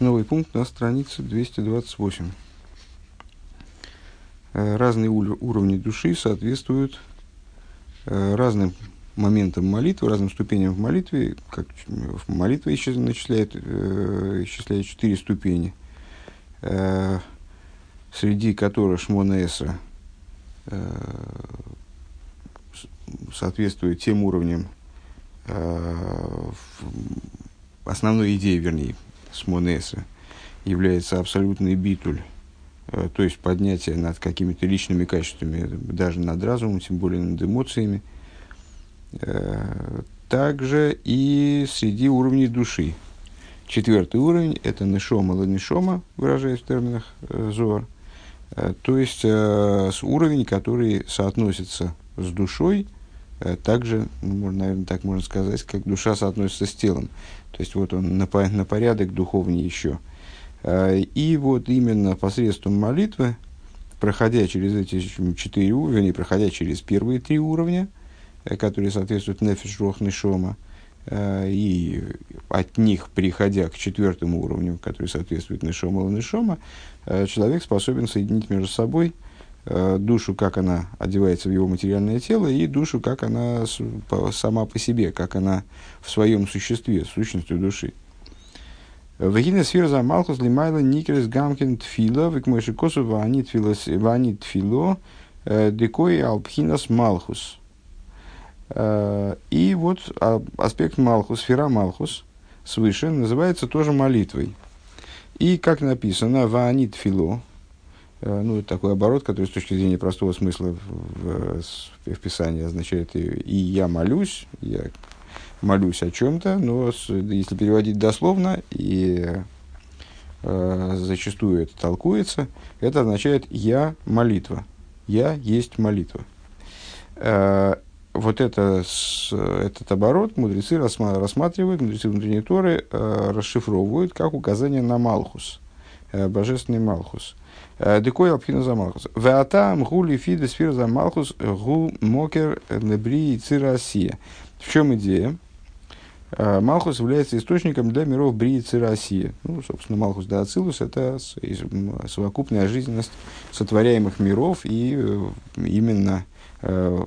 Новый пункт на странице 228. Э, разные уровни души соответствуют э, разным моментам молитвы, разным ступеням в молитве. Как в молитве начисляет, э, исчисляет четыре ступени, среди которых Шмона Эсра соответствует тем уровням, основной идеи, вернее, с Монеса является абсолютный битуль, э, то есть поднятие над какими-то личными качествами, даже над разумом, тем более над эмоциями. Э, также и среди уровней души. Четвертый уровень – это нишома ланишома, выражаясь в терминах э, Зор. То есть уровень, который соотносится с душой, также, ну, наверное, так можно сказать, как душа соотносится с телом. То есть вот он на, на порядок духовнее еще. А, и вот именно посредством молитвы, проходя через эти четыре уровня, проходя через первые три уровня, э, которые соответствуют нефиш, рох, нишома, э, и от них, приходя к четвертому уровню, который соответствует нишома, нишома, э, человек способен соединить между собой душу, как она одевается в его материальное тело, и душу, как она сама по себе, как она в своем существе, сущностью души. Вегина сфера за Малхус лимайла никерес гамкин тфила, векмойши косу вани тфило, э, декой алпхинас Малхус. Э, и вот а, аспект Малхус, сфера Малхус, свыше, называется тоже молитвой. И, как написано, ваанит фило, э, ну, это такой оборот, который с точки зрения простого смысла в, в, в Писании означает и, и я молюсь, я молюсь о чем-то, но с, если переводить дословно, и э, зачастую это толкуется, это означает «я молитва». «Я есть молитва». Э, вот это, с, этот оборот мудрецы рассматривают, мудрецы внутренней Торы э, расшифровывают как указание на Малхус, э, божественный Малхус. Э, Декой алпхина за Малхус. Веатам гули фиде сфера за Малхус гу мокер лебри цирасия. В чем идея? А, Малхус является источником для миров Бриицы России. Ну, собственно, Малхус да Ацилус – это совокупная жизненность сотворяемых миров, и э, именно э,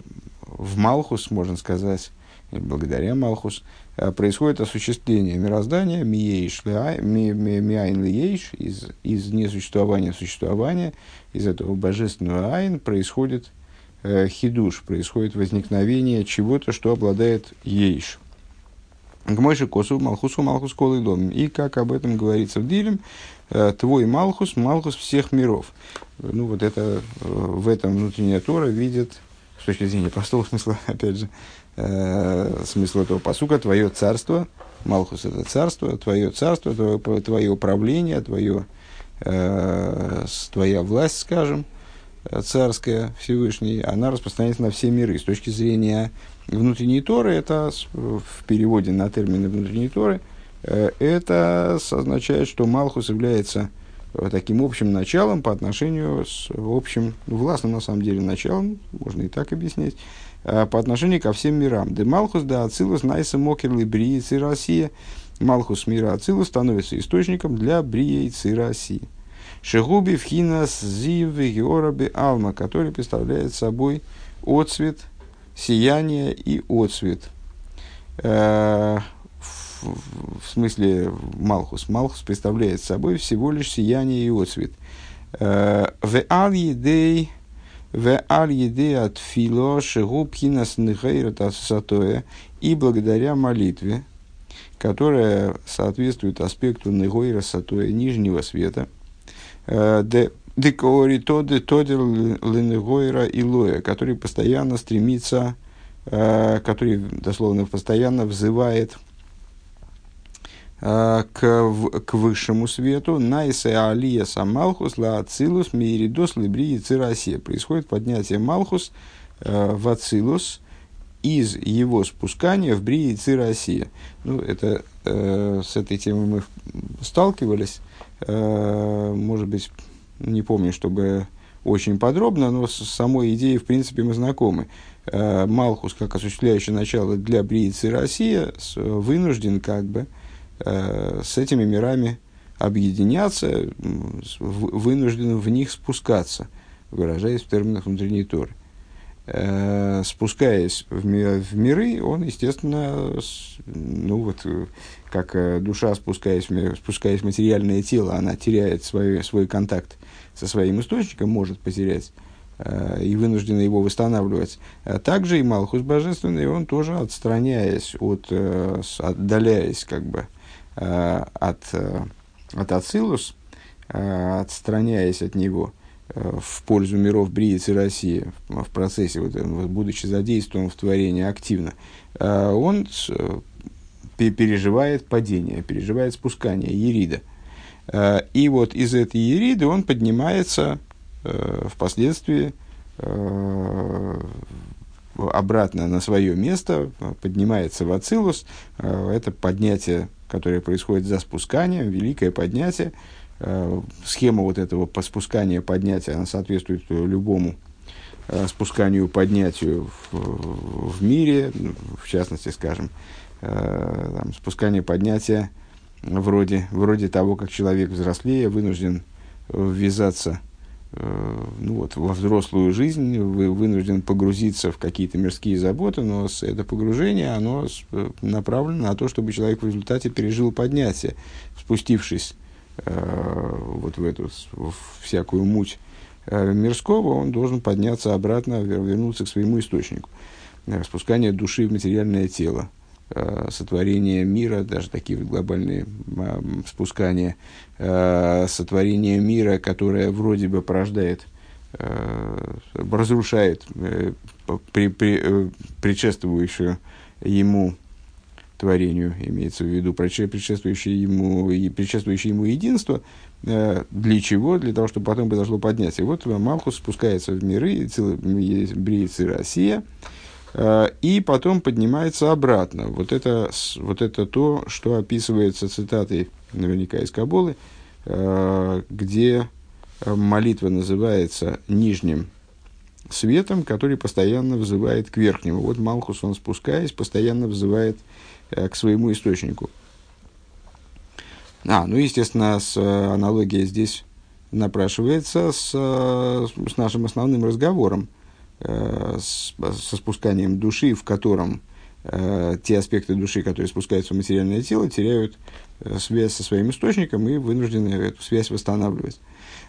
в Малхус, можно сказать, благодаря Малхус, э, происходит осуществление мироздания миейш, миайн лиейш, из, из несуществования в существование, из этого божественного айн происходит хидуш, происходит возникновение чего-то, что обладает ейш. К Мойше Косу, Малхусу, Малхус Колы Дом. И как об этом говорится в Дилем, э, твой Малхус, Малхус всех миров. Ну, вот это, э, в этом внутренняя Тора видит, с точки зрения простого смысла, опять же, э, смысл этого посука, твое царство, Малхус это царство, твое царство, твое, твое управление, твое, э, твоя власть, скажем, царская Всевышний, она распространяется на все миры. С точки зрения внутренней Торы, это в переводе на термины внутренней Торы, э, это означает, что Малхус является э, таким общим началом по отношению с общим, ну, властным на самом деле началом, можно и так объяснять, э, по отношению ко всем мирам. Де Малхус да Ацилус найса мокерли брии и Россия. Малхус мира Ацилус становится источником для брии и России. Шегуби вхинас зив геораби алма, который представляет собой отцвет – сияние и отцвет. Э, в, смысле Малхус. Малхус представляет собой всего лишь сияние и отцвет. Э, в ал едей в ал едей от фило шегубхинас нехейрат и благодаря молитве, которая соответствует аспекту негойра сатоя нижнего света, э, Декори тоды тодер ленегойра и лоя, который постоянно стремится, э, который дословно постоянно взывает к, к высшему свету. Найсе алия самалхус ла ацилус миридос либри цирасия. Происходит поднятие малхус э, в ацилус из его спускания в брии цирасия. Ну, это, с этой темой мы сталкивались. может быть, не помню, чтобы очень подробно, но с самой идеей, в принципе, мы знакомы. Э, Малхус, как осуществляющий начало для Бриицы Россия, вынужден как бы э, с этими мирами объединяться, вынужден в них спускаться, выражаясь в терминах внутренней Торы. Э, спускаясь в, в миры, он, естественно, ну вот, как э, душа, спускаясь спускаясь в материальное тело, она теряет свой, свой контакт со своим источником, может потерять, э, и вынуждена его восстанавливать. А также и Малхус Божественный, он тоже, отстраняясь от, отдаляясь как бы от, от Ацилус, отстраняясь от него – в пользу миров Брииц и России в процессе, вот, будучи задействован в творении активно, э, он э, переживает падение, переживает спускание Ерида. Э, и вот из этой Ериды он поднимается впоследствии обратно на свое место, поднимается в Ацилус. Это поднятие, которое происходит за спусканием, великое поднятие – Э, схема вот этого спускания, поднятия, она соответствует любому э, спусканию, поднятию в, в мире, в частности, скажем, э, там, спускание, поднятие вроде, вроде того, как человек взрослее вынужден ввязаться ну вот, во взрослую жизнь, вы вынужден погрузиться в какие-то мирские заботы, но это погружение, оно направлено на то, чтобы человек в результате пережил поднятие, спустившись Э, вот в эту в всякую муть э, мирского, он должен подняться обратно, вернуться к своему источнику. Э, спускание души в материальное тело, сотворение мира, даже такие глобальные спускания, сотворение мира, которое вроде бы порождает, разрушает при, при, предшествующую ему творению, имеется в виду предшествующее ему, предшествующее ему единство, э, для чего? Для того, чтобы потом произошло поднятие. Вот Малхус спускается в миры, Бриец и Россия, э, и потом поднимается обратно. Вот это, вот это то, что описывается цитатой наверняка из Каболы, э, где молитва называется нижним светом, который постоянно взывает к верхнему. Вот Малхус, он спускаясь, постоянно взывает Э, к своему источнику. А, ну, естественно, с, э, аналогия здесь напрашивается с, э, с нашим основным разговором, со спусканием души, в котором э, те аспекты души, которые спускаются в материальное тело, теряют э, связь со своим источником и вынуждены эту связь восстанавливать.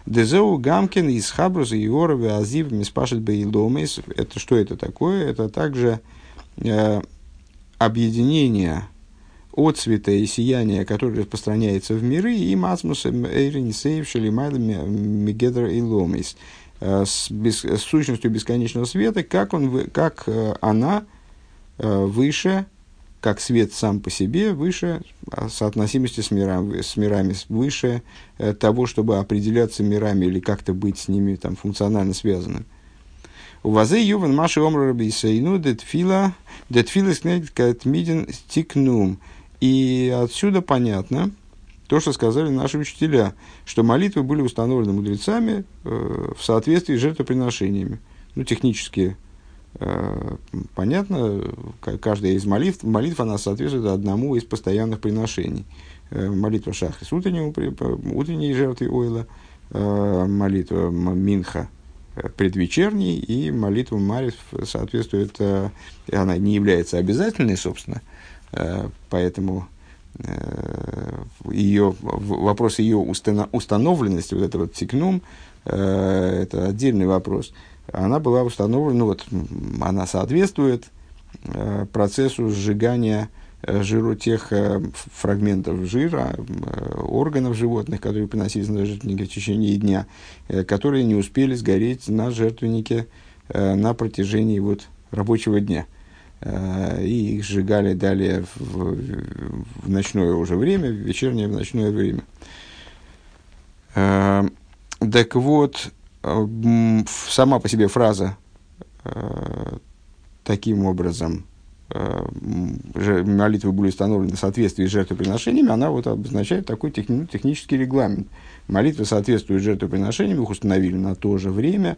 Дезеу Гамкин из Хабруса и Орова Азив Миспашет Бейломейс. Это что это такое? Это также э, объединение от цвета и сияния, которое распространяется в миры, и мазмусом эйрин сейв мегедр и ломис, э, с, без, с сущностью бесконечного света, как, он, как э, она э, выше, как свет сам по себе, выше соотносимости с мирами, с мирами выше того, чтобы определяться мирами или как-то быть с ними там, функционально связанным. У вазе юван маши омра рабисейну детфила, детфила снегет мидин стикнум. И отсюда понятно, то, что сказали наши учителя, что молитвы были установлены мудрецами э, в соответствии с жертвоприношениями. Ну, технически э, понятно, каждая из молитв, молитва она соответствует одному из постоянных приношений. Э, молитва Шахрис, утреннего, утренней жертвы Ойла, э, молитва Минха, предвечерний, и молитва Марис соответствует, э, она не является обязательной, собственно, э, поэтому э, ее, вопрос ее установленности, вот это вот тикнум, это отдельный вопрос. Она была установлена, ну вот, она соответствует процессу сжигания Э, жиру тех э, фрагментов жира, э, органов животных, которые приносились на жертвенники в течение дня, которые не успели сгореть на жертвеннике на протяжении вот рабочего дня. И их сжигали далее в, в ночное уже время, в вечернее, в ночное время. Так вот, сама по себе фраза таким образом Э, молитвы были установлены в соответствии с жертвоприношениями, она вот обозначает такой техни- технический регламент. Молитвы соответствуют жертвоприношениям, их установили на то же время,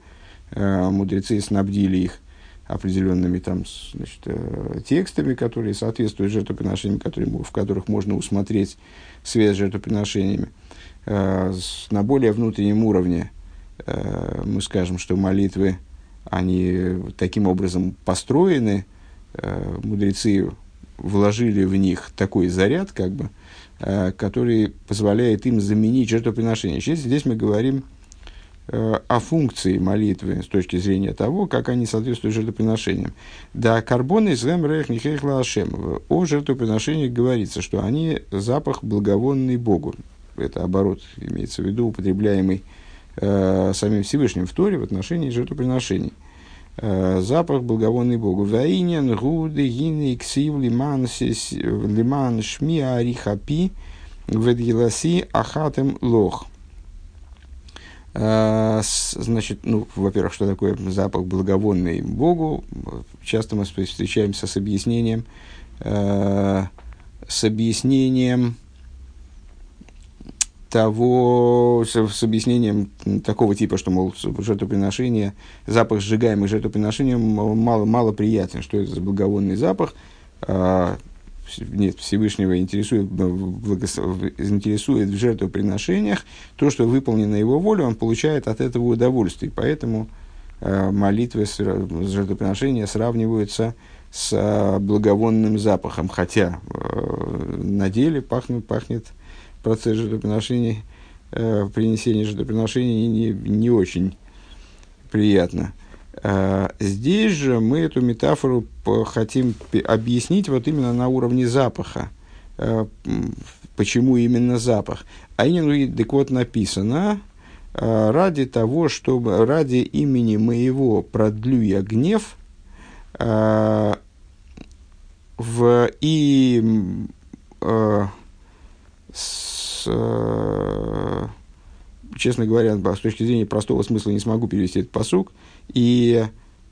э, мудрецы снабдили их определенными там, значит, э, текстами, которые соответствуют жертвоприношениям, которые, в которых можно усмотреть связь с жертвоприношениями. на более внутреннем уровне мы скажем, что молитвы, они таким образом построены, мудрецы вложили в них такой заряд, как бы, который позволяет им заменить жертвоприношение. Здесь, здесь мы говорим Э, о функции молитвы с точки зрения того, как они соответствуют жертвоприношениям. Да, карбон из рейх нихейхла ашем. О жертвоприношениях говорится, что они запах благовонный Богу. Это оборот имеется в виду, употребляемый э, самим Всевышним в Торе в отношении жертвоприношений. Э, запах благовонный Богу. Ваинен, гуды, гины, ксив, лиман, лиман, шми, арихапи, ведгиласи, ахатем, лох. А, значит, ну, во-первых, что такое запах благовонный Богу? Часто мы встречаемся с объяснением, э, с объяснением того, с, объяснением такого типа, что, мол, жертвоприношение, запах сжигаемых жертвоприношением мало, мало приятен. Что это за благовонный запах? Э, нет, Всевышнего интересует, благос... интересует в жертвоприношениях, то, что выполнено его волю, он получает от этого удовольствие. Поэтому э, молитвы с, жертвоприношения сравниваются с э, благовонным запахом, хотя э, на деле пахнет, пахнет процесс жертвоприношений, э, принесения жертвоприношений не, не очень приятно. Здесь же мы эту метафору хотим объяснить вот именно на уровне запаха. А, почему именно запах? А именно, так вот написано, а, ради того, чтобы, ради имени моего продлю я гнев, в, и с, честно говоря, с точки зрения простого смысла не смогу перевести этот посук, и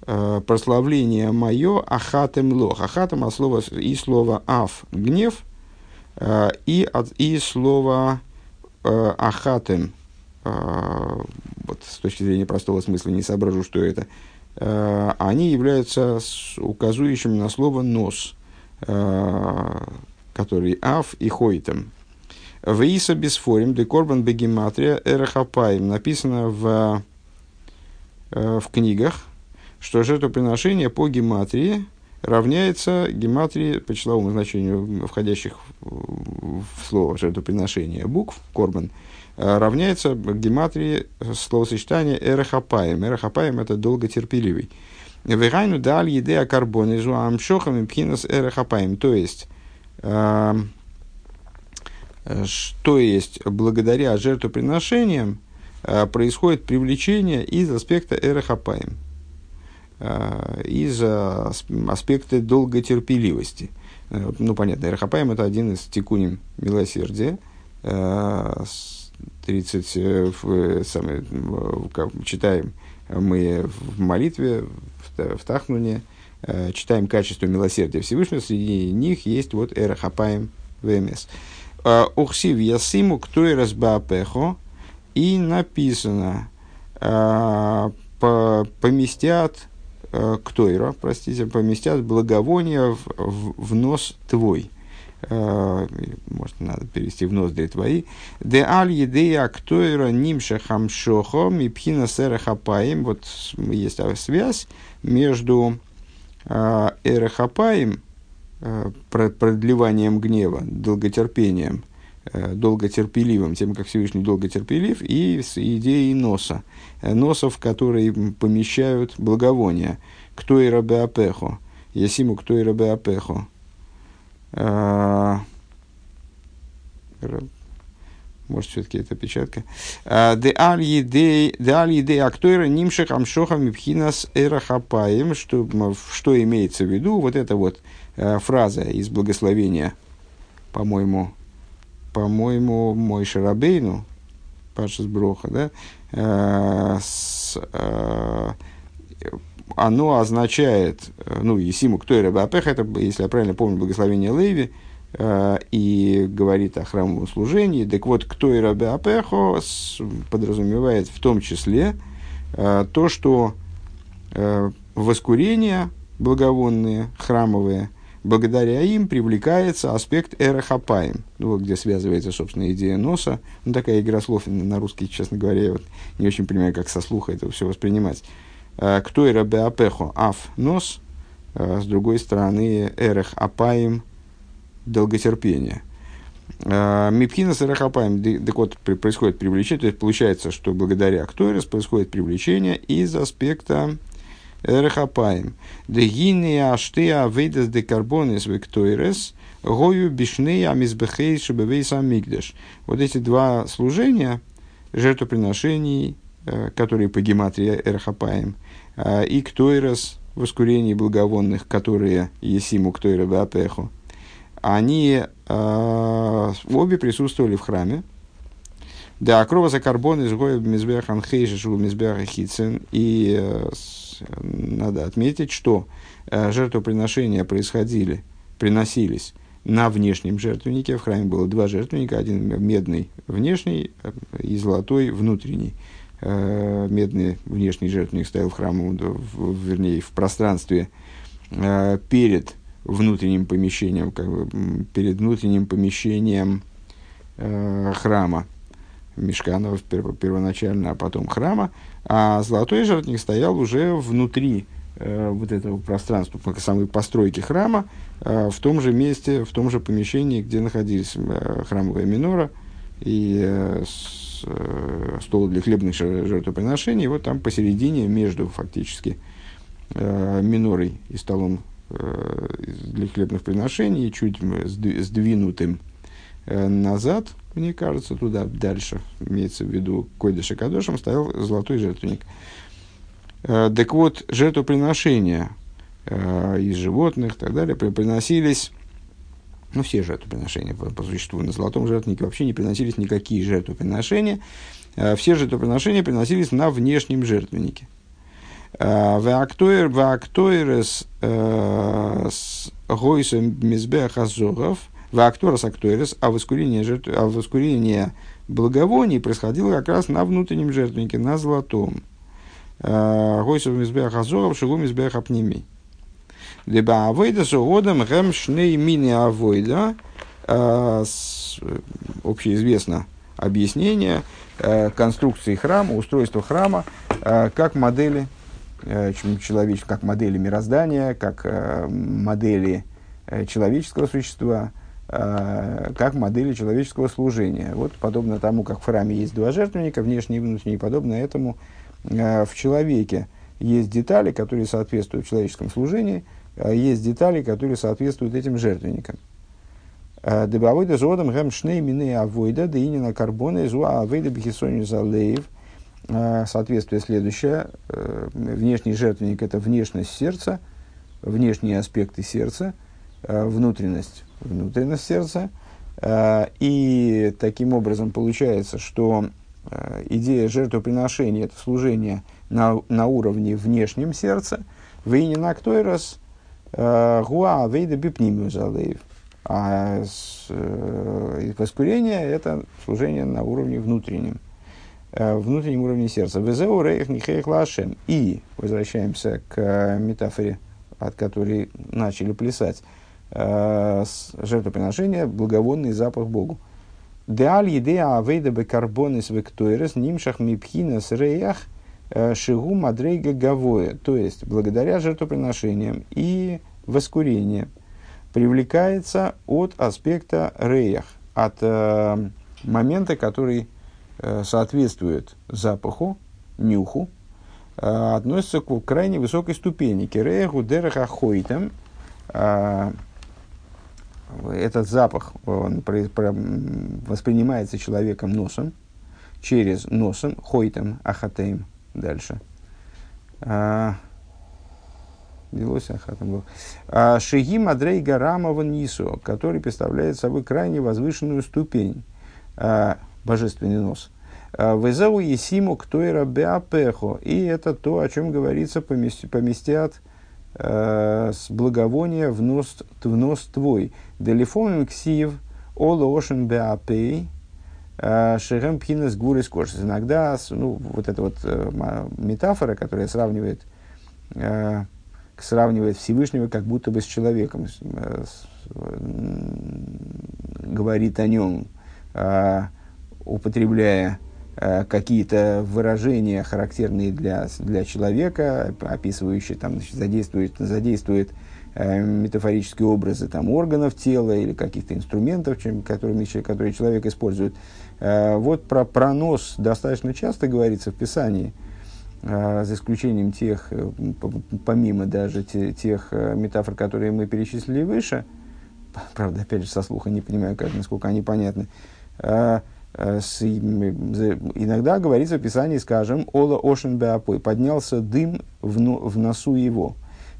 э, прославление мое ахатем лох. Ахатем от слова, и слова ав – гнев, э, и, от, и слово э, ахатем, э, вот с точки зрения простого смысла не соображу, что это, э, они являются указующими на слово нос, э, который ав и хойтем. Виса бисфорим, декорбан бегематрия, эрахапаем. Написано в Э, в книгах, что жертвоприношение по гематрии равняется гематрии по числовому значению входящих в слово жертвоприношение букв, корбан, э, равняется гематрии словосочетания эрахапаем. Эрахапаем – это долготерпеливый. Вегайну дал еде карбоны жуам шохам пхинас эрахапаем. То есть, э, что есть благодаря жертвоприношениям, Э, происходит привлечение из аспекта эрохапаем, э, из аспекта долготерпеливости. Э, ну, понятно, эрохапаем – это один из тикуним милосердия, 30, самый, читаем мы в молитве, в, в Тахнуне, читаем качество милосердия Всевышнего, среди них есть вот эрохапаем ВМС. Ухсив ясиму ктуй разбаапехо, и написано, по, поместят э, ктойра, простите, поместят благовония в, в, в нос твой. Э, может, надо перевести в ноздри твои. Де аль едея ктойра нимша хамшохо мипхина серахапаем. Вот есть связь между э, эрахапаем, э, продлеванием гнева, долготерпением – долготерпеливым, тем, как Всевышний долготерпелив, и с идеей носа. Э, носов, которые помещают благовония. Кто и рабе апехо. Ясиму кто и рабе апехо. Э, может, все-таки это печатка. Де аль едей актойра нимших амшохам мипхинас эрахапаем. Что, что имеется в виду? Вот эта вот фраза из благословения, по-моему, по-моему, мой Шарабейну, Пашас Броха, да, э, с, э, оно означает, ну, Есиму кто и Рабапех, это, если я правильно помню, благословение Леви, э, и говорит о храмовом служении. Так вот, кто и Рабапехо подразумевает в том числе э, то, что э, воскурения благовонные, храмовые, благодаря им привлекается аспект эрахапаем, ну, где связывается, собственно, идея носа. Ну, такая игра слов на русский, честно говоря, я вот не очень понимаю, как со слуха это все воспринимать. Э, кто и рабеапехо аф нос, э, с другой стороны апаем долготерпение. Э, Мипхина с эрахапаем, так вот, происходит привлечение, то есть получается, что благодаря ктойрес происходит привлечение из аспекта Рехапаем. Дегине аштеа вейдес де карбонес вектойрес, гою бишнея мизбехей шебевейс амигдеш. Вот эти два служения, жертвоприношений, э, которые по гематрии Эрхапаем, э, и ктойрес, воскурений благовонных, которые есиму ктойра бапеху, они э, обе присутствовали в храме, да, крова за карбон из гоя мизбех анхейши шубу мизбеха хитцин. И э, надо отметить, что э, жертвоприношения происходили, приносились на внешнем жертвеннике. В храме было два жертвенника, один медный внешний э, и золотой внутренний. Медный внешний жертвенник стоял в храме, вернее, в пространстве перед внутренним помещением, как бы, перед внутренним помещением храма Мешканов первоначально, а потом храма, а золотой жертвенник стоял уже внутри э, вот этого пространства, самой постройки храма, э, в том же месте, в том же помещении, где находились э, храмовая минора и э, с, э, стол для хлебных жертвоприношений, вот там посередине, между фактически э, минорой и столом э, для хлебных приношений, чуть сдвинутым назад – мне кажется, туда дальше, имеется в виду Койдыша Кадошем, стоял золотой жертвенник. Э, так вот, жертвоприношения э, из животных и так далее приносились, ну, все жертвоприношения по, по существу на золотом жертвеннике вообще не приносились никакие жертвоприношения. Э, все жертвоприношения приносились на внешнем жертвеннике. Ваактоирес с гойсом мизбех азоров – Вакторас актуэрис, а воскурение, жертв, а воскурение благовоний происходило как раз на внутреннем жертвеннике, на золотом. А, Гойсов мизбех азоров, шигу мизбех апними. Либо авойда с угодом гэм шней мини авойда. А, общеизвестно объяснение конструкции храма, устройства храма, как модели человеческого, как модели мироздания, как модели человеческого существа – Э, как модели человеческого служения. Вот подобно тому, как в храме есть два жертвенника, внешний и внутренний, подобно этому э, в человеке есть детали, которые соответствуют человеческому служению, а есть детали, которые соответствуют этим жертвенникам. Э, Дебавойда зодом гэм шней мины авойда, да инина карбона изуа авойда бихисони залеев. Соответствие следующее. Внешний жертвенник – это внешность сердца, внешние аспекты сердца, внутренность внутренность сердца. Э, и таким образом получается, что э, идея жертвоприношения – это служение на, на уровне внешнем сердца. Вейни на кто раз э, гуа вейда бипнимию залеев. А воскурение – это служение на уровне внутреннем, внутреннем уровне сердца. Везеу рейх нихейх. И возвращаемся к метафоре, от которой начали плясать э, жертвоприношения благовонный запах Богу. Деаль едея авейда бекарбонис вектуэрес нимшах мипхинас реях э, шигу мадрейга гавоя. То есть, благодаря жертвоприношениям и воскурениям привлекается от аспекта реях, от э, момента, который э, соответствует запаху, нюху, э, относится к крайне высокой ступени. Кирееху дереха хойтем, э, этот запах он воспринимается человеком носом, через носом, хойтем, ахатейм, дальше. А, Делось ахатом был. А, Шеги Мадрей Гарамова Нису, который представляет собой крайне возвышенную ступень, а, божественный нос. Везау Есиму Ктойра Беапехо. И это то, о чем говорится, поместят с благовония в нос, в нос твой. Делифоном ксив ола ошен беапей э, шерем пхинес гурис кошес. Иногда ну, вот эта вот э, метафора, которая сравнивает сравнивает Всевышнего как будто бы с человеком, э, говорит о нем, употребляя э, какие-то выражения, характерные для, для человека, описывающие, там, значит, задействует, задействует э, метафорические образы там, органов тела или каких-то инструментов, чем, которыми, которые человек использует. Э, вот про пронос достаточно часто говорится в Писании, э, за исключением тех, э, помимо даже те, тех э, метафор, которые мы перечислили выше, правда, опять же, со слуха не понимаю, как, насколько они понятны, э, Э, иногда говорится в Писании, скажем, «Ола ошен беапой» – поднялся дым в, в носу его,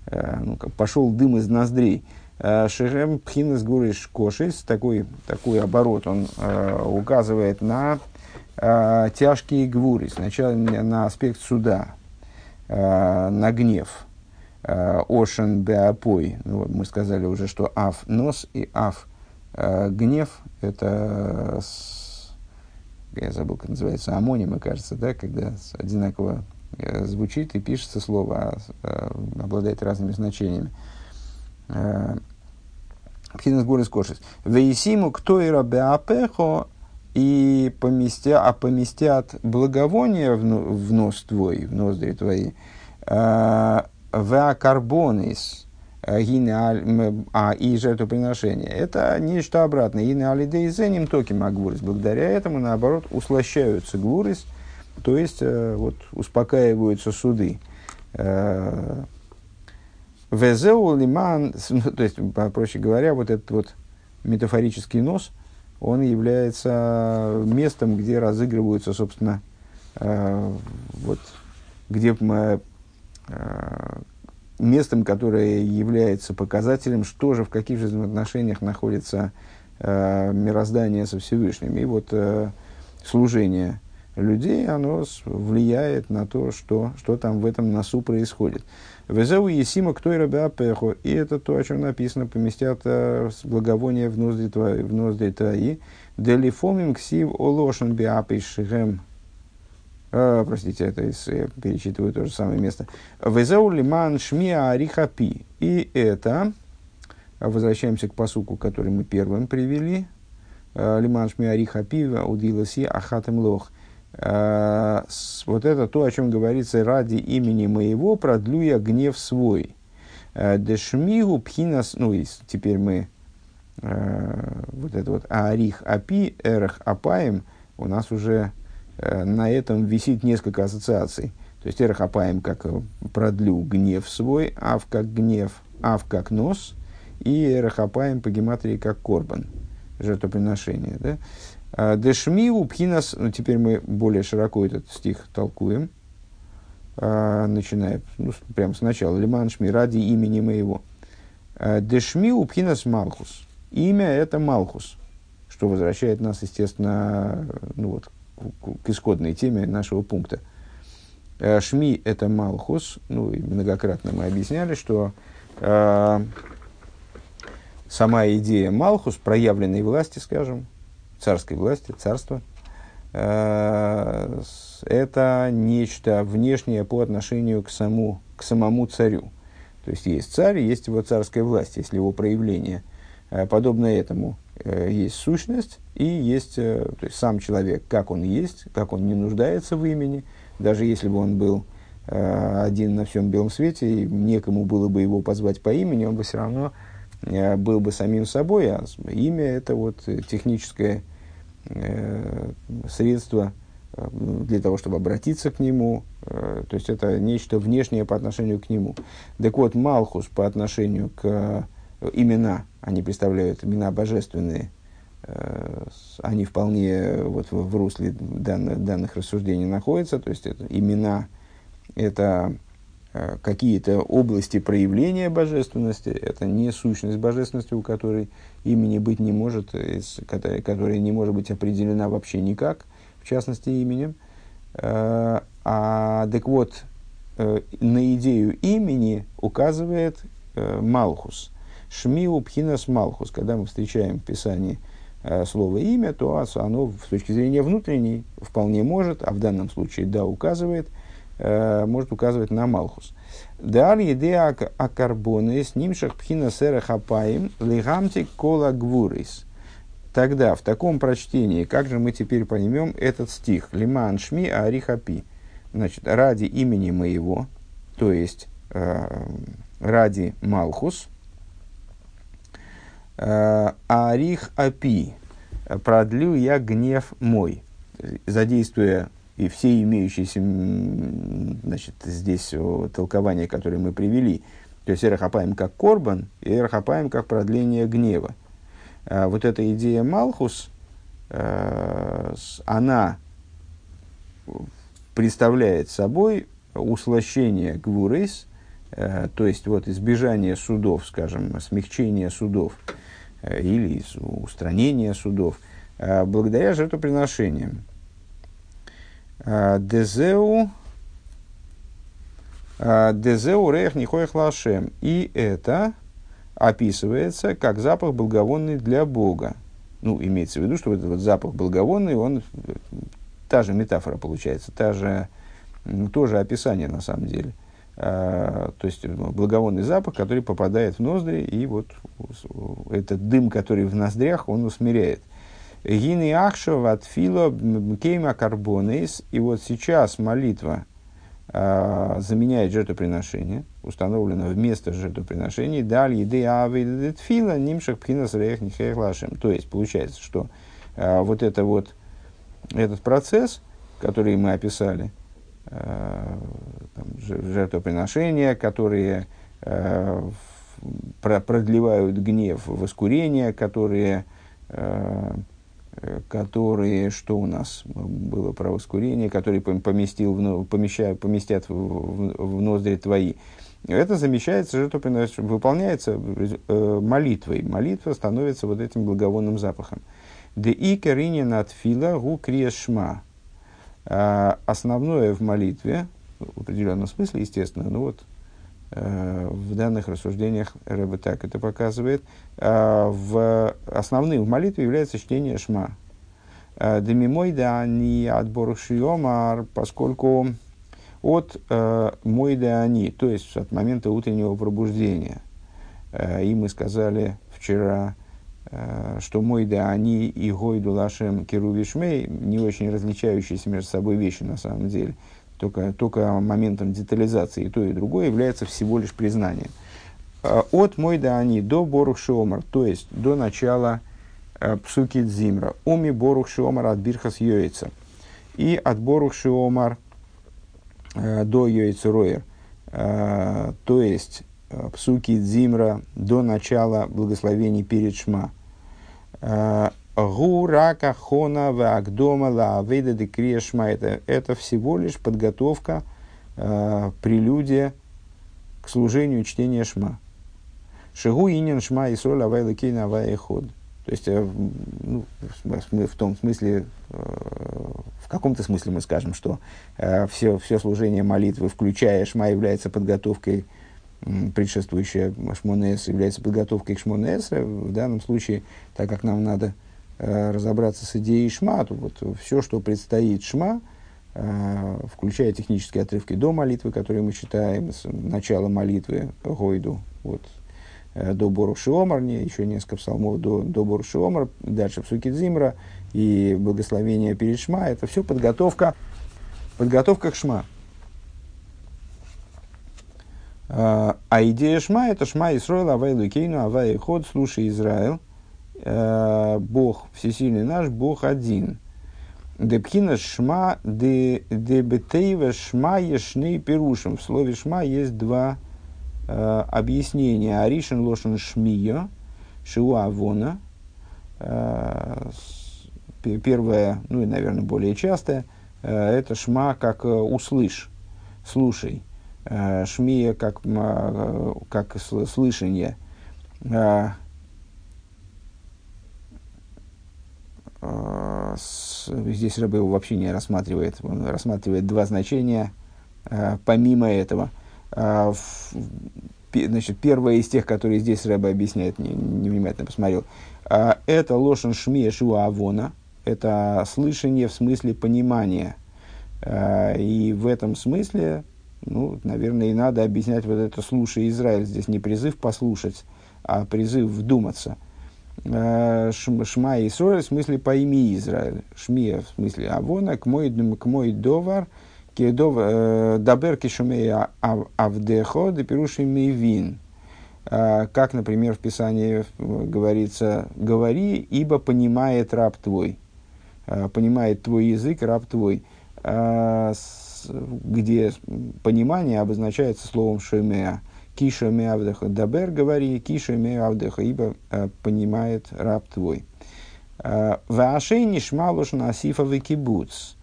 э, ну, пошел дым из ноздрей. Э, Шерем пхинес гуриш кошис, такой, такой оборот, он э, указывает на э, тяжкие гвури, сначала на аспект суда, э, на гнев. Ошен беапой, ну, мы сказали уже, что аф нос и аф гнев – это я забыл, как называется, амонимы, кажется, да, когда одинаково э, звучит и пишется слово, а, а обладает разными значениями. Э, Пхинас горис кошес. Вейсиму кто и рабеапехо и поместя, а поместят благовония в, в нос твой, в ноздри твои. Э, Веакарбонис а и жертвоприношение. Это нечто обратное. И на алидейзеним токи магвурис. Благодаря этому, наоборот, услощаются гвурис, то есть э, вот, успокаиваются суды. Э, Везеу лиман, ну, то есть, проще говоря, вот этот вот метафорический нос, он является местом, где разыгрываются, собственно, э, вот, где мы местом, которое является показателем, что же, в каких же взаимоотношениях находится э, мироздание со Всевышним. И вот э, служение людей, оно влияет на то, что, что там в этом носу происходит. Везеу Есима кто и пехо. И это то, о чем написано, поместят э, благовоние в ноздри твои, в ноздри твои. Делифомим ксив олошен биапишгем Uh, простите, это из, я перечитываю то же самое место. Везеу лиман шмия арихапи. И это, возвращаемся к посуку, который мы первым привели. Uh, лиман шмия арихапи удиласи ахатем лох. Вот это то, о чем говорится, ради имени моего продлю я гнев свой. Дешмигу пхинас, ну и теперь мы вот это вот арих апи, эрах апаем, у нас уже на этом висит несколько ассоциаций. То есть эрахапаем как э, продлю гнев свой, ав как гнев, ав как нос, и эрахапаем по гематрии как корбан, жертвоприношение. Да? А Дешмиу пхинас, ну теперь мы более широко этот стих толкуем, а, начиная ну, прямо сначала, лиман шми ради имени моего. А Дешмиу пхинас малхус. Имя это малхус, что возвращает нас, естественно, ну вот, к исходной теме нашего пункта. Э, Шми – это Малхус. Ну, и многократно мы объясняли, что э, сама идея Малхус, проявленной власти, скажем, царской власти, царства, э, это нечто внешнее по отношению к, саму, к самому царю. То есть есть царь, есть его царская власть, есть его проявление. Э, подобно этому есть сущность и есть э, то есть сам человек, как он есть, как он не нуждается в имени, даже если бы он был э, один на всем белом свете, и некому было бы его позвать по имени, он бы все равно был бы самим собой, а имя это вот техническое средство для того, чтобы обратиться к нему, то есть это нечто внешнее по отношению к нему. Так вот, Малхус по отношению к имена, они представляют имена божественные, э, они вполне вот в, русле данных, данных рассуждений находятся, то есть это, имена это э, какие-то области проявления божественности, это не сущность божественности, у которой имени быть не может, которая, не может быть определена вообще никак, в частности именем. Э, а, так вот, на идею имени указывает Малхус – Шмиу пхинас малхус. Когда мы встречаем в Писании э, слово имя, то оно с точки зрения внутренней вполне может, а в данном случае да указывает может указывать на Малхус. Дар еде акарбоны с нимшах пхина сера хапаем лигамтик кола гвурис. Тогда в таком прочтении, как же мы теперь поймем этот стих? Лиман шми арихапи. Значит, ради имени моего, то есть э, ради Малхус, э, арих апи, продлю я гнев мой, задействуя и все имеющиеся значит, здесь толкования, которые мы привели, то есть эрахапаем как корбан и эрахапаем как продление гнева. А вот эта идея Малхус, э, она представляет собой услощение гвурейс, э, то есть вот избежание судов, скажем, смягчение судов э, или устранение судов, благодаря жертвоприношениям. Дезеу Дезеу рех нихоих лашем. И это описывается как запах благовонный для Бога. Ну, имеется в виду, что этот вот запах благовонный, он та же метафора получается, та же, тоже описание на самом деле. А, то есть благовонный запах, который попадает в ноздри, и вот этот дым, который в ноздрях, он усмиряет. Гини ахшо от фило кейма карбонейс. И вот сейчас молитва а, заменяет жертвоприношение, установлено вместо жертвоприношений, даль еды авидет фила нимшах пхинас рех То есть, получается, что а, вот это вот, этот процесс, который мы описали, там, жертвоприношения, которые а, продлевают гнев, воскурения, которые а, которые, что у нас было про воскурение, которые поместил в, помещают, поместят в, в, в ноздри твои. Это замещается, жертвоприношение, выполняется э, молитвой. Молитва становится вот этим благовонным запахом. Де и каринин от фила гу криешма. А, основное в молитве, в определенном смысле, естественно, ну вот, Э, в данных рассуждениях Рэбе так это показывает. Э, в основным в молитве является чтение Шма. Э, Демимой да не отбор шиомар, поскольку от мой да они, то есть от момента утреннего пробуждения. И мы сказали вчера, что мой да они и гойду лашем керувишмей не очень различающиеся между собой вещи на самом деле только, только моментом детализации и то, и другое является всего лишь признанием. А, от мой да они до борух шиомар, то есть до начала э, псуки дзимра. Оми борух шиомар от бирхас йоица. И от борух шиомар э, до йоица роер. Э, то есть псуки дзимра до начала благословений перед шма. Гурака хона вагдома лаавейда декрия это, это всего лишь подготовка, э, прелюдия к служению чтения шма. Шигу инин шма и соль авайла кейна авай ход. То есть, э, ну, в том смысле, э, в каком-то смысле мы скажем, что э, все, все служение молитвы, включая шма, является подготовкой предшествующая Шмонес является подготовкой к Шмонес, в данном случае, так как нам надо Э, разобраться с идеей шма, то вот все, что предстоит шма, э, включая технические отрывки до молитвы, которые мы читаем, с начала молитвы Гойду, вот, э, до Бору Шиомар, еще несколько псалмов до, до Бору Шиомар, дальше Псуки Дзимра и благословение перед Шма, это все подготовка, подготовка к Шма. А идея Шма – это Шма Исроил, Авай Лукейну, Авай Ход, слушай Израиль, Э, Бог всесильный наш, Бог один. Депхина шма де бетейва шма ешней перушим. В слове шма есть два э, объяснения. Аришин лошен шмия, шиуа авона. Э, первое, ну и, наверное, более частое, это шма как услышь, слушай. Э, шмия как, э, как слышание. Э, здесь Рэбе его вообще не рассматривает. Он рассматривает два значения помимо этого. Значит, первое из тех, которые здесь Рэбе объясняет, не, невнимательно посмотрел, это лошен шмия шуа авона, это слышание в смысле понимания. И в этом смысле, ну, наверное, и надо объяснять вот это «слушай, Израиль». Здесь не призыв послушать, а призыв вдуматься. Шма и Исраиль в смысле по имени Израиль. Шмия в смысле Авона, к мой, к мой довар, дабер кишумей авдехо, да пируши вин. Как, например, в Писании говорится, говори, ибо понимает раб твой. Понимает твой язык, раб твой. Где понимание обозначается словом шемеа. Киша меавдеха дабер, говори, киша меавдеха, ибо э, понимает раб твой. Э, Вашей нишмалуш насифа викибуц.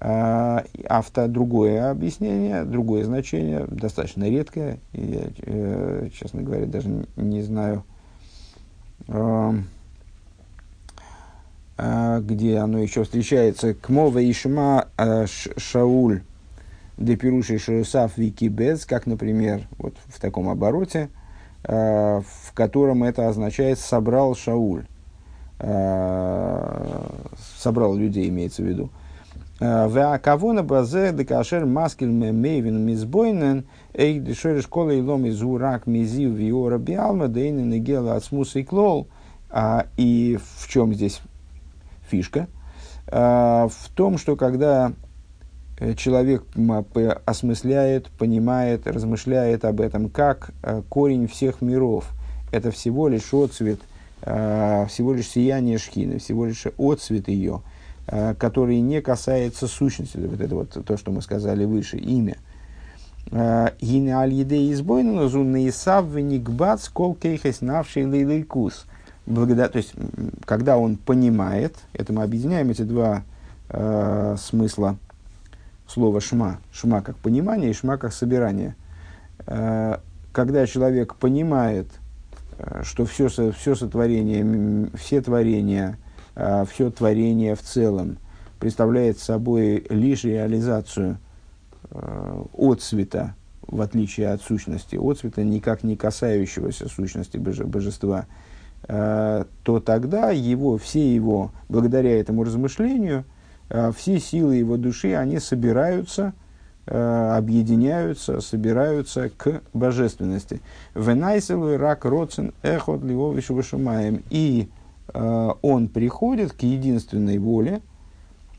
Э, авто другое объяснение, другое значение, достаточно редкое. Я, честно говоря, даже не, знаю, где оно еще встречается. Кмова Ишма Шауль Депируши Шерусав Викибез, как, например, вот в таком обороте, э, в котором это означает «собрал Шауль». Э, собрал людей, имеется в виду. Э, Веакавона базе декашер маскил мейвин мизбойнен эйк дешер школа и лом из урак мизив виора биалма дейнен и гела ацмус и клол. И в чем здесь фишка? В том, что когда Э, человек осмысляет, понимает, размышляет об этом, как э, корень всех миров. Это всего лишь отцвет, э, всего лишь сияние шхины, всего лишь отцвет ее, который не касается сущности. Вот это вот то, что мы сказали выше, имя. Гине аль-еде избойну зунны исав веникбац кол кейхес навший лейлейкус. То есть, когда он понимает, это мы объединяем эти два э, смысла – слово «шма». «Шма» как понимание и «шма» как собирание. Э, когда человек понимает, э, что все, все сотворение, все творения, э, все творение в целом представляет собой лишь реализацию отцвета, в отличие от сущности, отцвета никак не касающегося сущности божества, то тогда его, все его, благодаря этому размышлению – все силы его души, они собираются, э, объединяются, собираются к божественности. Венайселу рак роцен эхот ливовишу вышумаем. И э, он приходит к единственной воле,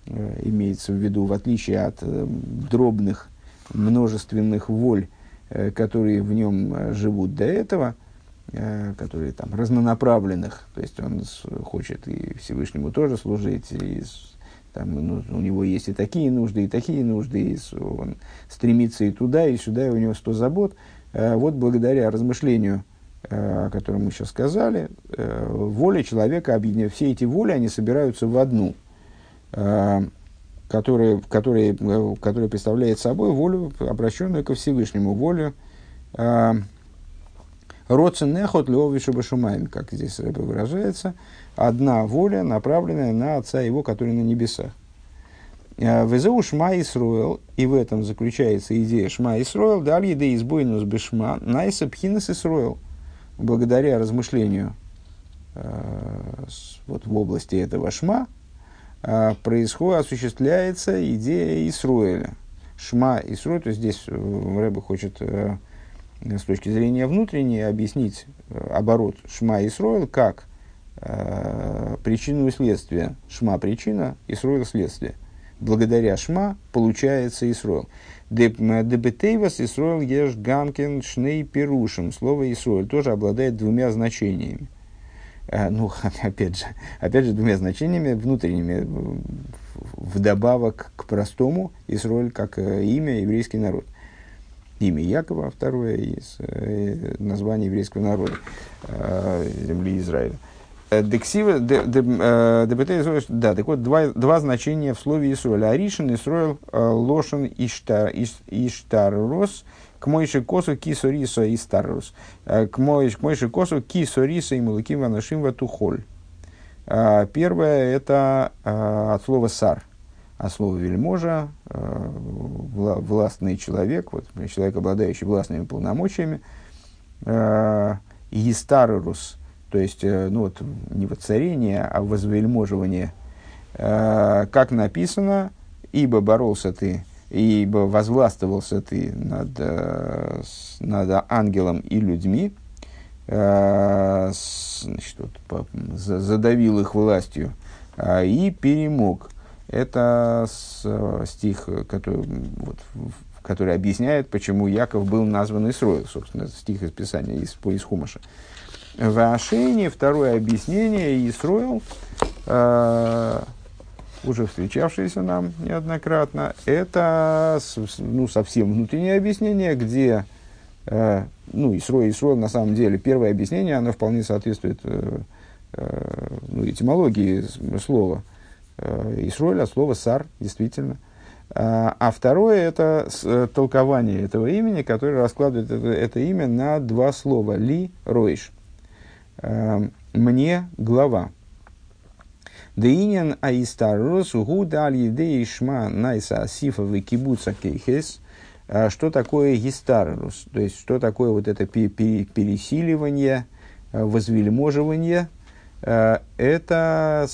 имеется в виду, в отличие от дробных множественных воль, которые в нем живут до этого, которые там разнонаправленных, то есть он хочет и Всевышнему тоже служить, и там, ну, у него есть и такие нужды, и такие нужды, и он стремится и туда, и сюда, и у него сто забот. Э, вот благодаря размышлению, э, о котором мы сейчас сказали, э, воля человека объединяет. Все эти воли, они собираются в одну, которая, которая, которая представляет собой волю, обращенную ко Всевышнему, волю Роценехот леовишу башумаем, как здесь выражается, одна воля, направленная на Отца Его, который на небесах. Э, Везеу Шма Исруэл, и в этом заключается идея Шма Исруэл, далее да избойнус бешма, найса пхинас Исруэл. Благодаря размышлению э, вот в области этого Шма э, происходит, осуществляется идея Исруэля. Шма Исруэль, то есть здесь Рэбе хочет с точки зрения внутренней объяснить оборот Шма Исруэль как причину и следствие. Шма причина, Исруэль следствие – благодаря Шма получается Исроил. Дебетейвас Исроил еш гамкин шней пирушим. Слово Исроил тоже обладает двумя значениями. А, ну, опять же, опять же, двумя значениями внутренними, вдобавок к простому Исроиль как э, имя еврейский народ. Имя Якова, второе из э, названия еврейского народа, э, земли Израиля. Э, дексива, э, да, так вот, два, два значения в слове Исруэль. Аришин, Исруэль, э, Лошен, Иштар, Иштаррос, к Мойши Косу, Кисо Риса и Старрос. К Мойши Косу, Кисо Риса и Мулаким Ванашим Ватухоль. Первое – это от слова «сар», от слова «вельможа», властный человек, вот, человек, обладающий властными полномочиями, «Истаррос» – то есть, э, ну вот, не воцарение, а возвельможивание, э, как написано, ибо боролся ты, ибо возвластвовался ты над, э, над ангелом и людьми, значит, вот, задавил их властью э, и перемог. Это стих, который, вот, который объясняет, почему Яков был назван Исроил, собственно, стих из Писания, из, из Хумаша. В Ашене второе объяснение Исроил, э, уже встречавшееся нам неоднократно, это ну, совсем внутреннее объяснение, где э, ну, Исроил, Исроил на самом деле, первое объяснение, оно вполне соответствует э, э, ну, этимологии слова. Э, Исроиль от слова сар, действительно. А, а второе – это э, толкование этого имени, которое раскладывает это, это имя на два слова – ли, ройш. Эм, мне глава. Деинен аистарус гудаль евдей шма найса асифа векибуца кейхес. Э, что такое гистарус? То есть, что такое вот это пересиливание, э, возвельможивание? Это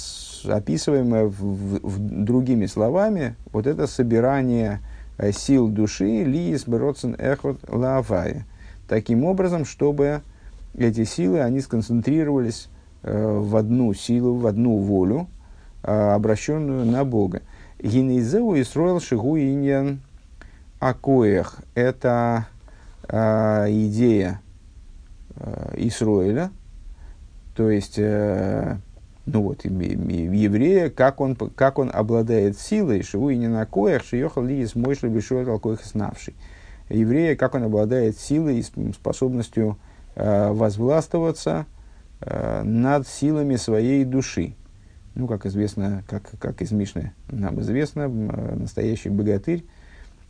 описываемое в, в, другими словами, вот это собирание сил души лиис бероцен эхот лавая. Таким образом, чтобы эти силы, они сконцентрировались э, в одну силу, в одну волю, э, обращенную на Бога. Гинейзеу Исроил Шигу Иньян Акоях – это э, идея Исроиля, то есть, ну вот, еврея, как он, как он обладает силой, Шигу Иньян Акоях, Шиехал Лиес Мойшли Бешуэл Алкоях Снавший. Еврея, как он обладает силой и способностью возвластвоваться э, над силами своей души. Ну, как известно, как, как из Мишны нам известно, э, настоящий богатырь,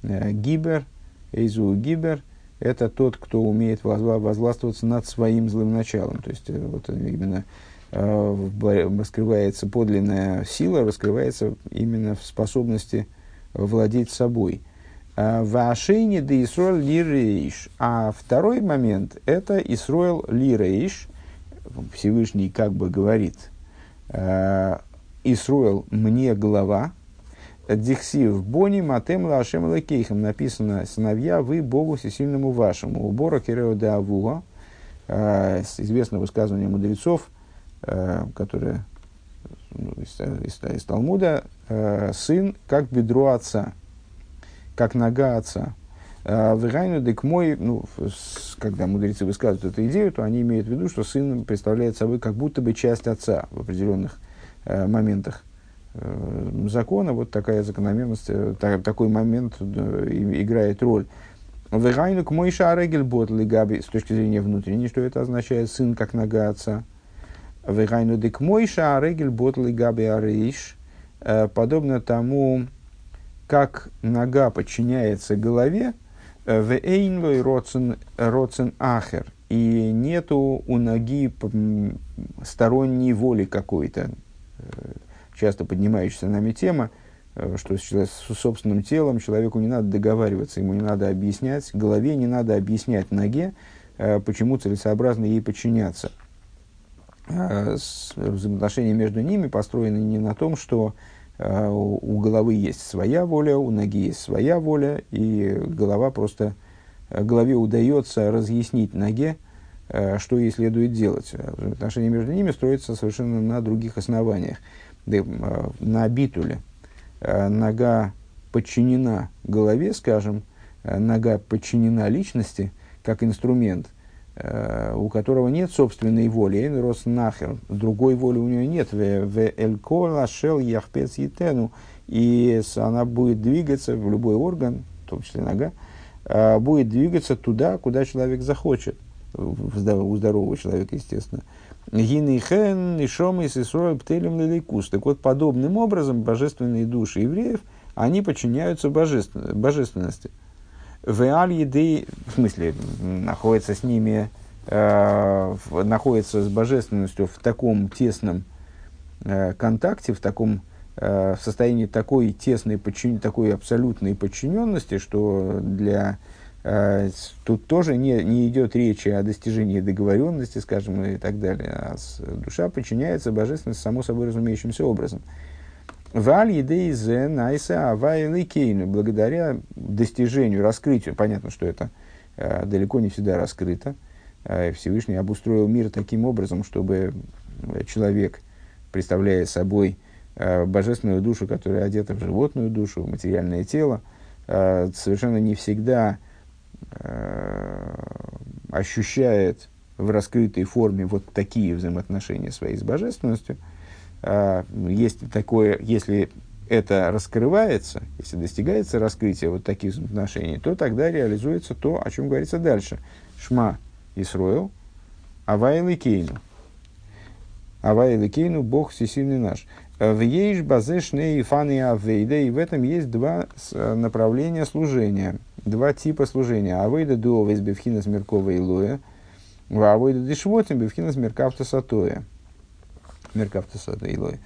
Гибер, Эйзу Гибер, это тот, кто умеет возвластвоваться над своим злым началом. То есть, вот именно раскрывается подлинная сила, раскрывается именно в способности владеть собой – Э, в Ашейне де Исроэл Лирейш. А второй момент – это Исроэл Лирейш. Всевышний как бы говорит, э, Исроэл мне глава, Дихсив Бони Матем Лашем Лакейхам написано «Сыновья вы Богу всесильному вашему». Убора Кирео де Авуа, э, известное высказывание мудрецов, которое ну, из, из, из Талмуда, сын как бедро отца – как нога отца. А, Вегайну дек мой, ну, когда мудрецы высказывают эту идею, то они имеют в виду, что сын представляет собой как будто бы часть отца в определенных э, моментах э, закона. Вот такая закономерность, э, так, такой момент играет роль. Вегайну к мой шарегель бот габи с точки зрения внутренней, что это означает сын как нога отца. Вегайну дек мой шарегель бот габи арейш, подобно тому, как нога подчиняется голове, э, в эйнлой роцен, ахер, и нету у ноги сторонней воли какой-то, э, часто поднимающаяся нами тема, э, что с, собственным телом человеку не надо договариваться, ему не надо объяснять, голове не надо объяснять ноге, почему целесообразно ей подчиняться. Взаимоотношения между ними построены не на том, что у головы есть своя воля, у ноги есть своя воля, и голова просто, э, голове удается разъяснить ноге, э, что ей следует делать. Отношения между ними строятся совершенно на других основаниях. На битуле нога подчинена голове, скажем, нога подчинена личности как инструмент – Э, у которого нет собственной воли, Эйн рос нахер, другой воли у нее нет, в элькола шел яхпец етену, и она будет двигаться в любой орган, в том числе нога, э, будет двигаться туда, куда человек захочет, у здорового человека, естественно. Гинейхен, Ишом и Сисрой, Птелем Лиликус. Так вот, подобным образом божественные души евреев, они подчиняются божественности в еды, в смысле, находится с ними, э, находится с божественностью в таком тесном э, контакте, в таком э, состоянии такой тесной, подчин, такой абсолютной подчиненности, что для э, тут тоже не, не идет речи о достижении договоренности, скажем, и так далее, а душа подчиняется божественности само собой разумеющимся образом. Валь едейзе найса авайлы кейну. Благодаря достижению, раскрытию, понятно, что это э, далеко не всегда раскрыто, э, Всевышний обустроил мир таким образом, чтобы человек, представляя собой э, божественную душу, которая одета в животную душу, в материальное тело, э, совершенно не всегда э, ощущает в раскрытой форме вот такие взаимоотношения свои с божественностью. Э, есть такое, если это раскрывается, если достигается раскрытие вот таких взаимоотношений, то тогда реализуется то, о чем говорится дальше. Шма Исроил, Авайл и Кейну. Авай Лекейну, Бог всесильный наш. В ейш базешне и фаны авейда, и в этом есть два э, направления служения, два типа служения. Авейда дуовес бевхинас меркова и лоя, авейда дешвотим бевхинас меркавта сатоя. Меркавта сатоя и лоя.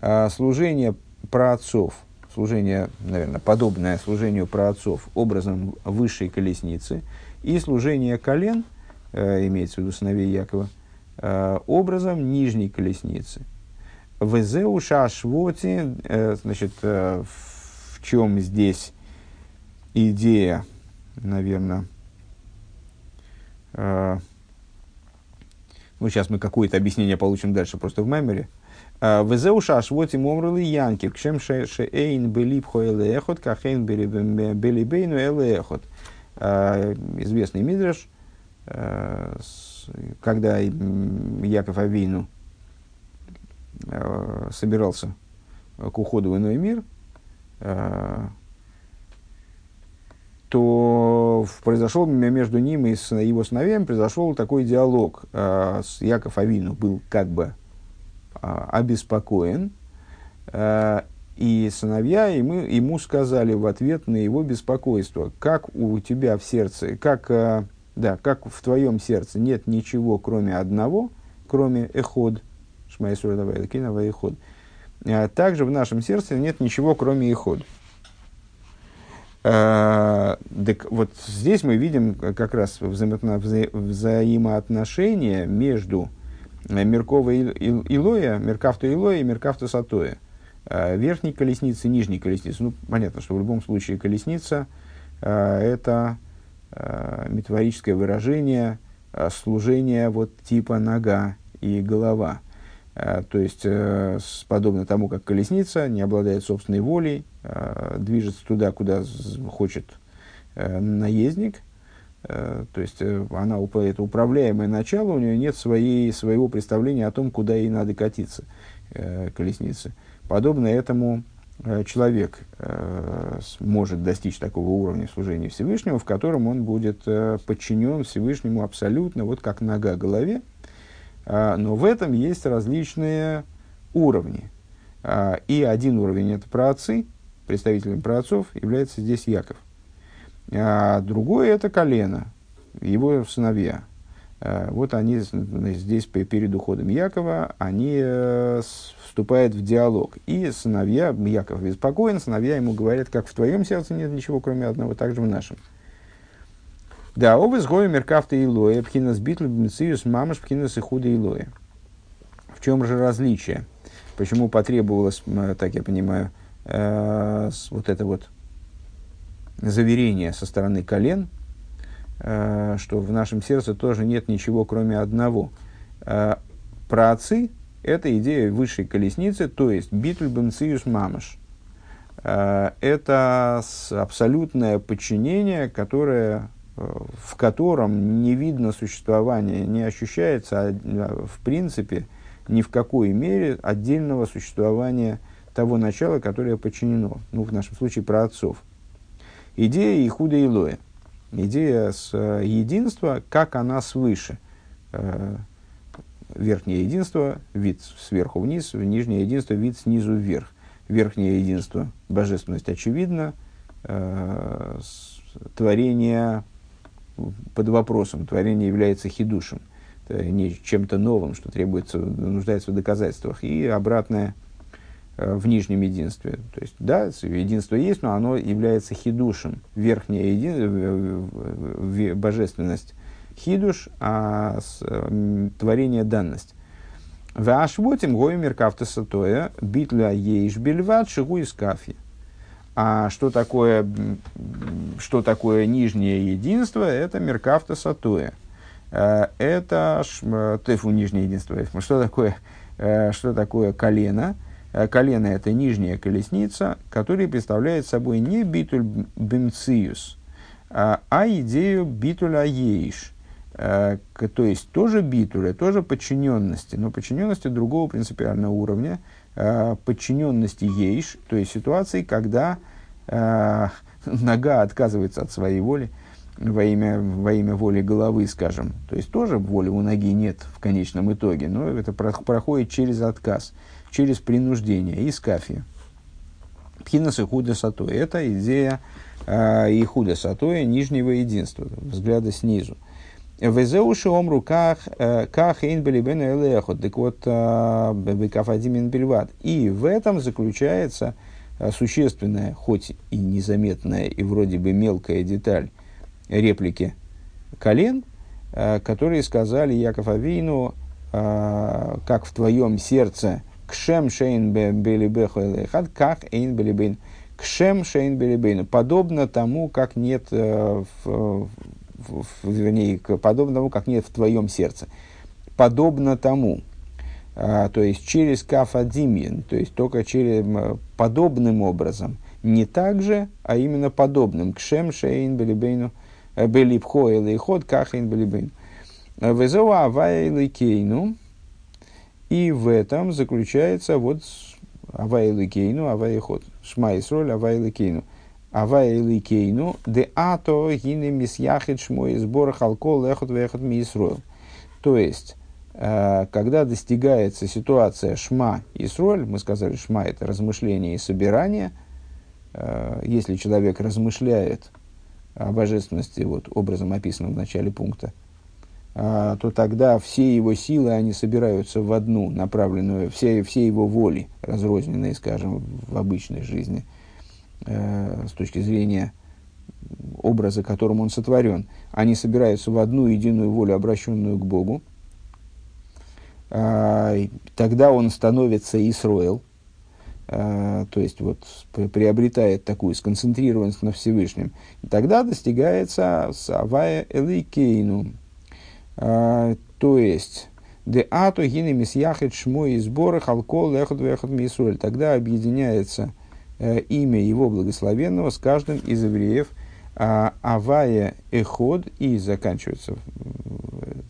А, служение праотцов, служение, наверное, подобное служению праотцов образом высшей колесницы, и служение колен, э, имеется в виду сыновей Якова, Э, образом нижней колесницы. Везеу шашвоти, э, значит, в чем здесь идея, наверное, ну, сейчас мы какое-то объяснение получим дальше, просто в меморе. Везеу шашвоти момрли янки, кшем шеэйн белип хоэлэхот, кахейн белибейну элэхот. Известный мидраш, когда Яков Авейну э, собирался к уходу в иной мир, э, то произошел между ним и его сыновьями произошел такой диалог. С Яков Авину был как бы обеспокоен, и сыновья ему, ему сказали в ответ на его беспокойство, как у тебя в сердце, как да, как в твоем сердце нет ничего, кроме одного, кроме эход, шмайсурадавайлкинова эход, а также в нашем сердце нет ничего, кроме эход. А, так вот здесь мы видим как раз взаимо взаимоотношения между Меркова Илоя, Меркавту Илоя и Меркавту Сатоя. А, верхней колесницы, нижней колесницы. Ну, понятно, что в любом случае колесница а, это э, метафорическое выражение э, служения вот типа нога и голова. Э, то есть, э, подобно тому, как колесница не обладает собственной волей, э, движется туда, куда хочет наездник, то есть она это управляемое начало, у нее нет своей, своего представления о том, куда ей надо катиться, колесницы. Подобно этому человек может достичь такого уровня служения Всевышнему, в котором он будет подчинен Всевышнему абсолютно, вот как нога голове. Э, но в этом есть различные уровни. Э, и один уровень это праотцы, представителем праотцов является здесь Яков. А другой это колено, его сыновья. Э, вот они здесь перед уходом Якова, они э, вступает в диалог. И сыновья, Яков беспокоен, сыновья ему говорят, как в твоем сердце нет ничего, кроме одного, так же в нашем. Да, оба сгоя меркавта и лоя, пхинас битл, бмциюс, мамаш, пхинас и худа и. В чем же различие? Почему потребовалось, так я понимаю, э, вот это вот заверение со стороны колен, э, что в нашем сердце тоже нет ничего, кроме одного. Э, про отцы это идея высшей колесницы, то есть битуль бенциус мамаш. Э, это абсолютное подчинение, которое, э, в котором не видно существования, не ощущается а, в принципе ни в какой мере отдельного существования того начала, которое подчинено. Ну, в нашем случае про отцов. Идея Ихуда и Лоя. Идея с э, единства, как она свыше верхнее единство, вид сверху вниз, нижнее единство, вид снизу вверх. Верхнее единство, божественность очевидна, э, творение под вопросом, творение является хидушем, не чем-то новым, что требуется, нуждается в доказательствах, и обратное э, в нижнем единстве. То есть, да, единство есть, но оно является хидушем. Верхняя един... божественность хидуш, а с, э, творение данность. Вашвотим гоемер кафтасатоя битля ейш бельват шигу из кафи. А что такое, что такое нижнее единство? Это меркафта сатоя. Э, это э, тефу нижнее единство. Что такое, э, что такое колено? Колено – это нижняя колесница, которая представляет собой не битуль бемциус, а идею битуль аейш. То есть тоже битуля, тоже подчиненности, но подчиненности другого принципиального уровня, подчиненности ейш, то есть ситуации, когда нога отказывается от своей воли, во имя, во имя воли головы, скажем. То есть тоже воли у ноги нет в конечном итоге, но это проходит через отказ, через принуждение, и скафи. Пхинас и худа сатоя. Это идея э, и худа сатоя нижнего единства, взгляда снизу. Везеуши омру ках э, ках эйнбелибен элехот. Так вот, э, бекафадимин бельват. И в этом заключается э, существенная, хоть и незаметная, и вроде бы мелкая деталь реплики колен, которые сказали Яков Авину, как в твоем сердце, кшем шейн белибеху как эйн белибейн, кшем шейн белибейн, подобно тому, как нет в, в, вернее, подобно тому, как нет в твоем сердце. Подобно тому, то есть через кафадимин, то есть только через подобным образом, не так же, а именно подобным, кшем шейн белибейну, Белипхо или ход кахин белибин. Везоа авай кейну. И в этом заключается вот авай кейну, авай ход. Шма кейну. Авай кейну, де ато гине мисьяхит шмо сбор халко лехот вехот ми Исроль. То есть, когда достигается ситуация шма Исроль, мы сказали, шма это размышление и собирание, если человек размышляет о божественности, вот, образом описанным в начале пункта, а, то тогда все его силы, они собираются в одну, направленную, все, все его воли, разрозненные, скажем, в обычной жизни, э, с точки зрения образа, которым он сотворен, они собираются в одну единую волю, обращенную к Богу, э, тогда он становится Исроэл, Э, то есть вот приобретает такую сконцентрированность на Всевышнем, тогда достигается Савая Элейкейну. Э, то есть, де ато гины мисьяхет шмо и сборы халкол лехот вехот мисуэль. Тогда объединяется имя его благословенного с каждым из евреев. А, авая эход, и заканчивается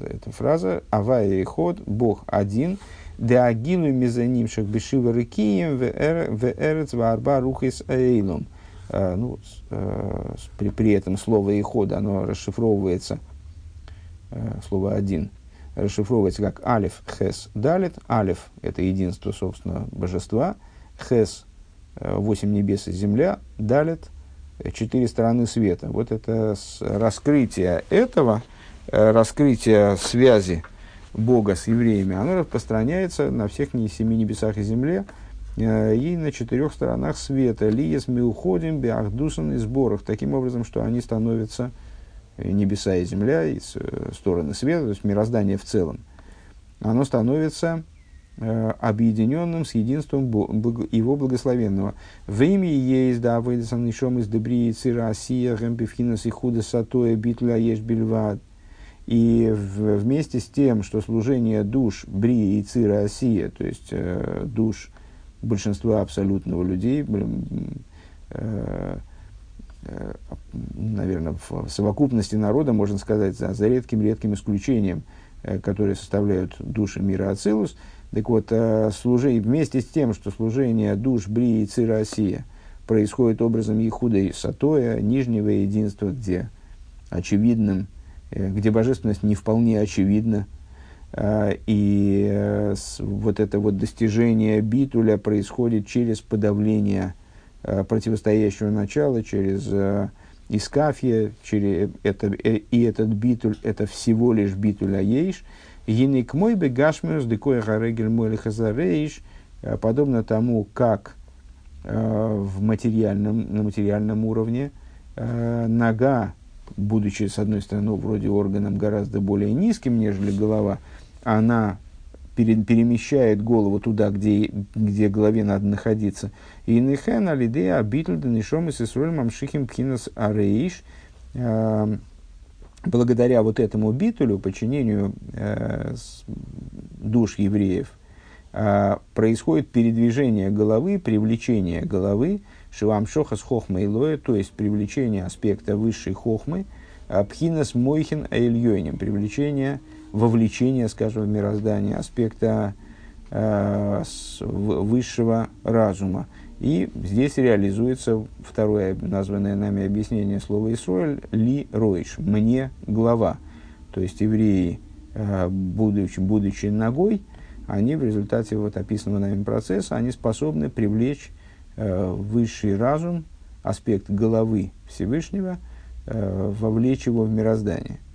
эта фраза, авая эход, Бог один, Деагилу мезонимших бешива рыкием в эрец варба рухис эйлом. Э, ну, э, при, при этом слово «иход» оно расшифровывается, э, слово «один», расшифровывается как алиф, хес, далит. Алиф – это единство, собственно, божества. Хес – восемь небес и земля. Далит – четыре стороны света. Вот это раскрытие этого, раскрытие связи Бога с евреями, оно распространяется на всех семи небесах и земле э, и на четырех сторонах света. Лиес мы уходим, биахдусан и сборах. Таким образом, что они становятся э, небеса и земля, и э, стороны света, то есть мироздание в целом. Оно становится объединенным с единством его благословенного. В имя есть, да, выйдется нишом из дебри цира асия, гэмпифхинас и худа сатоя битля еш бельвад. И вместе с тем, что служение душ Бри и Цира Осия, то есть э, душ большинства абсолютного людей, э, э, наверное, в совокупности народа, можно сказать, за, за редким-редким исключением, э, которые составляют души мира Ацилус, так вот, э, служение, вместе с тем, что служение душ Бри и Цира Осия происходит образом Ихуда и Сатоя, нижнего единства, где очевидным – Э, где божественность не вполне очевидна. А, и э, вот это вот достижение битуля происходит через подавление противостоящего начала, через искафье, через это, и этот битуль – это всего лишь битуль аейш. Еник мой бегашмиус декоя харегель мой хазарейш, подобно тому, как в материальном, на материальном уровне нога будучи, с одной стороны, вроде органом гораздо более низким, нежели голова, она перемещает голову туда, где, где голове надо находиться. И нехен алидея абитль данишом и сесроль мамшихим пхинас арейш. Благодаря вот этому битулю, подчинению э, душ евреев, э, происходит передвижение головы, привлечение головы, шивам шоха с хохмой лоя, то есть привлечение аспекта высшей хохмы, пхинас мойхин аильйойнем, привлечение вовлечение, скажем, в мироздание, аспекта э, высшего разума. И здесь реализуется второе названное нами объяснение слова Исроэль «ли ройш» – «мне глава». То есть евреи, э, будучи, будучи ногой, они в результате вот описанного нами процесса, они способны привлечь э, высший разум, аспект головы Всевышнего, э, вовлечь его в мироздание –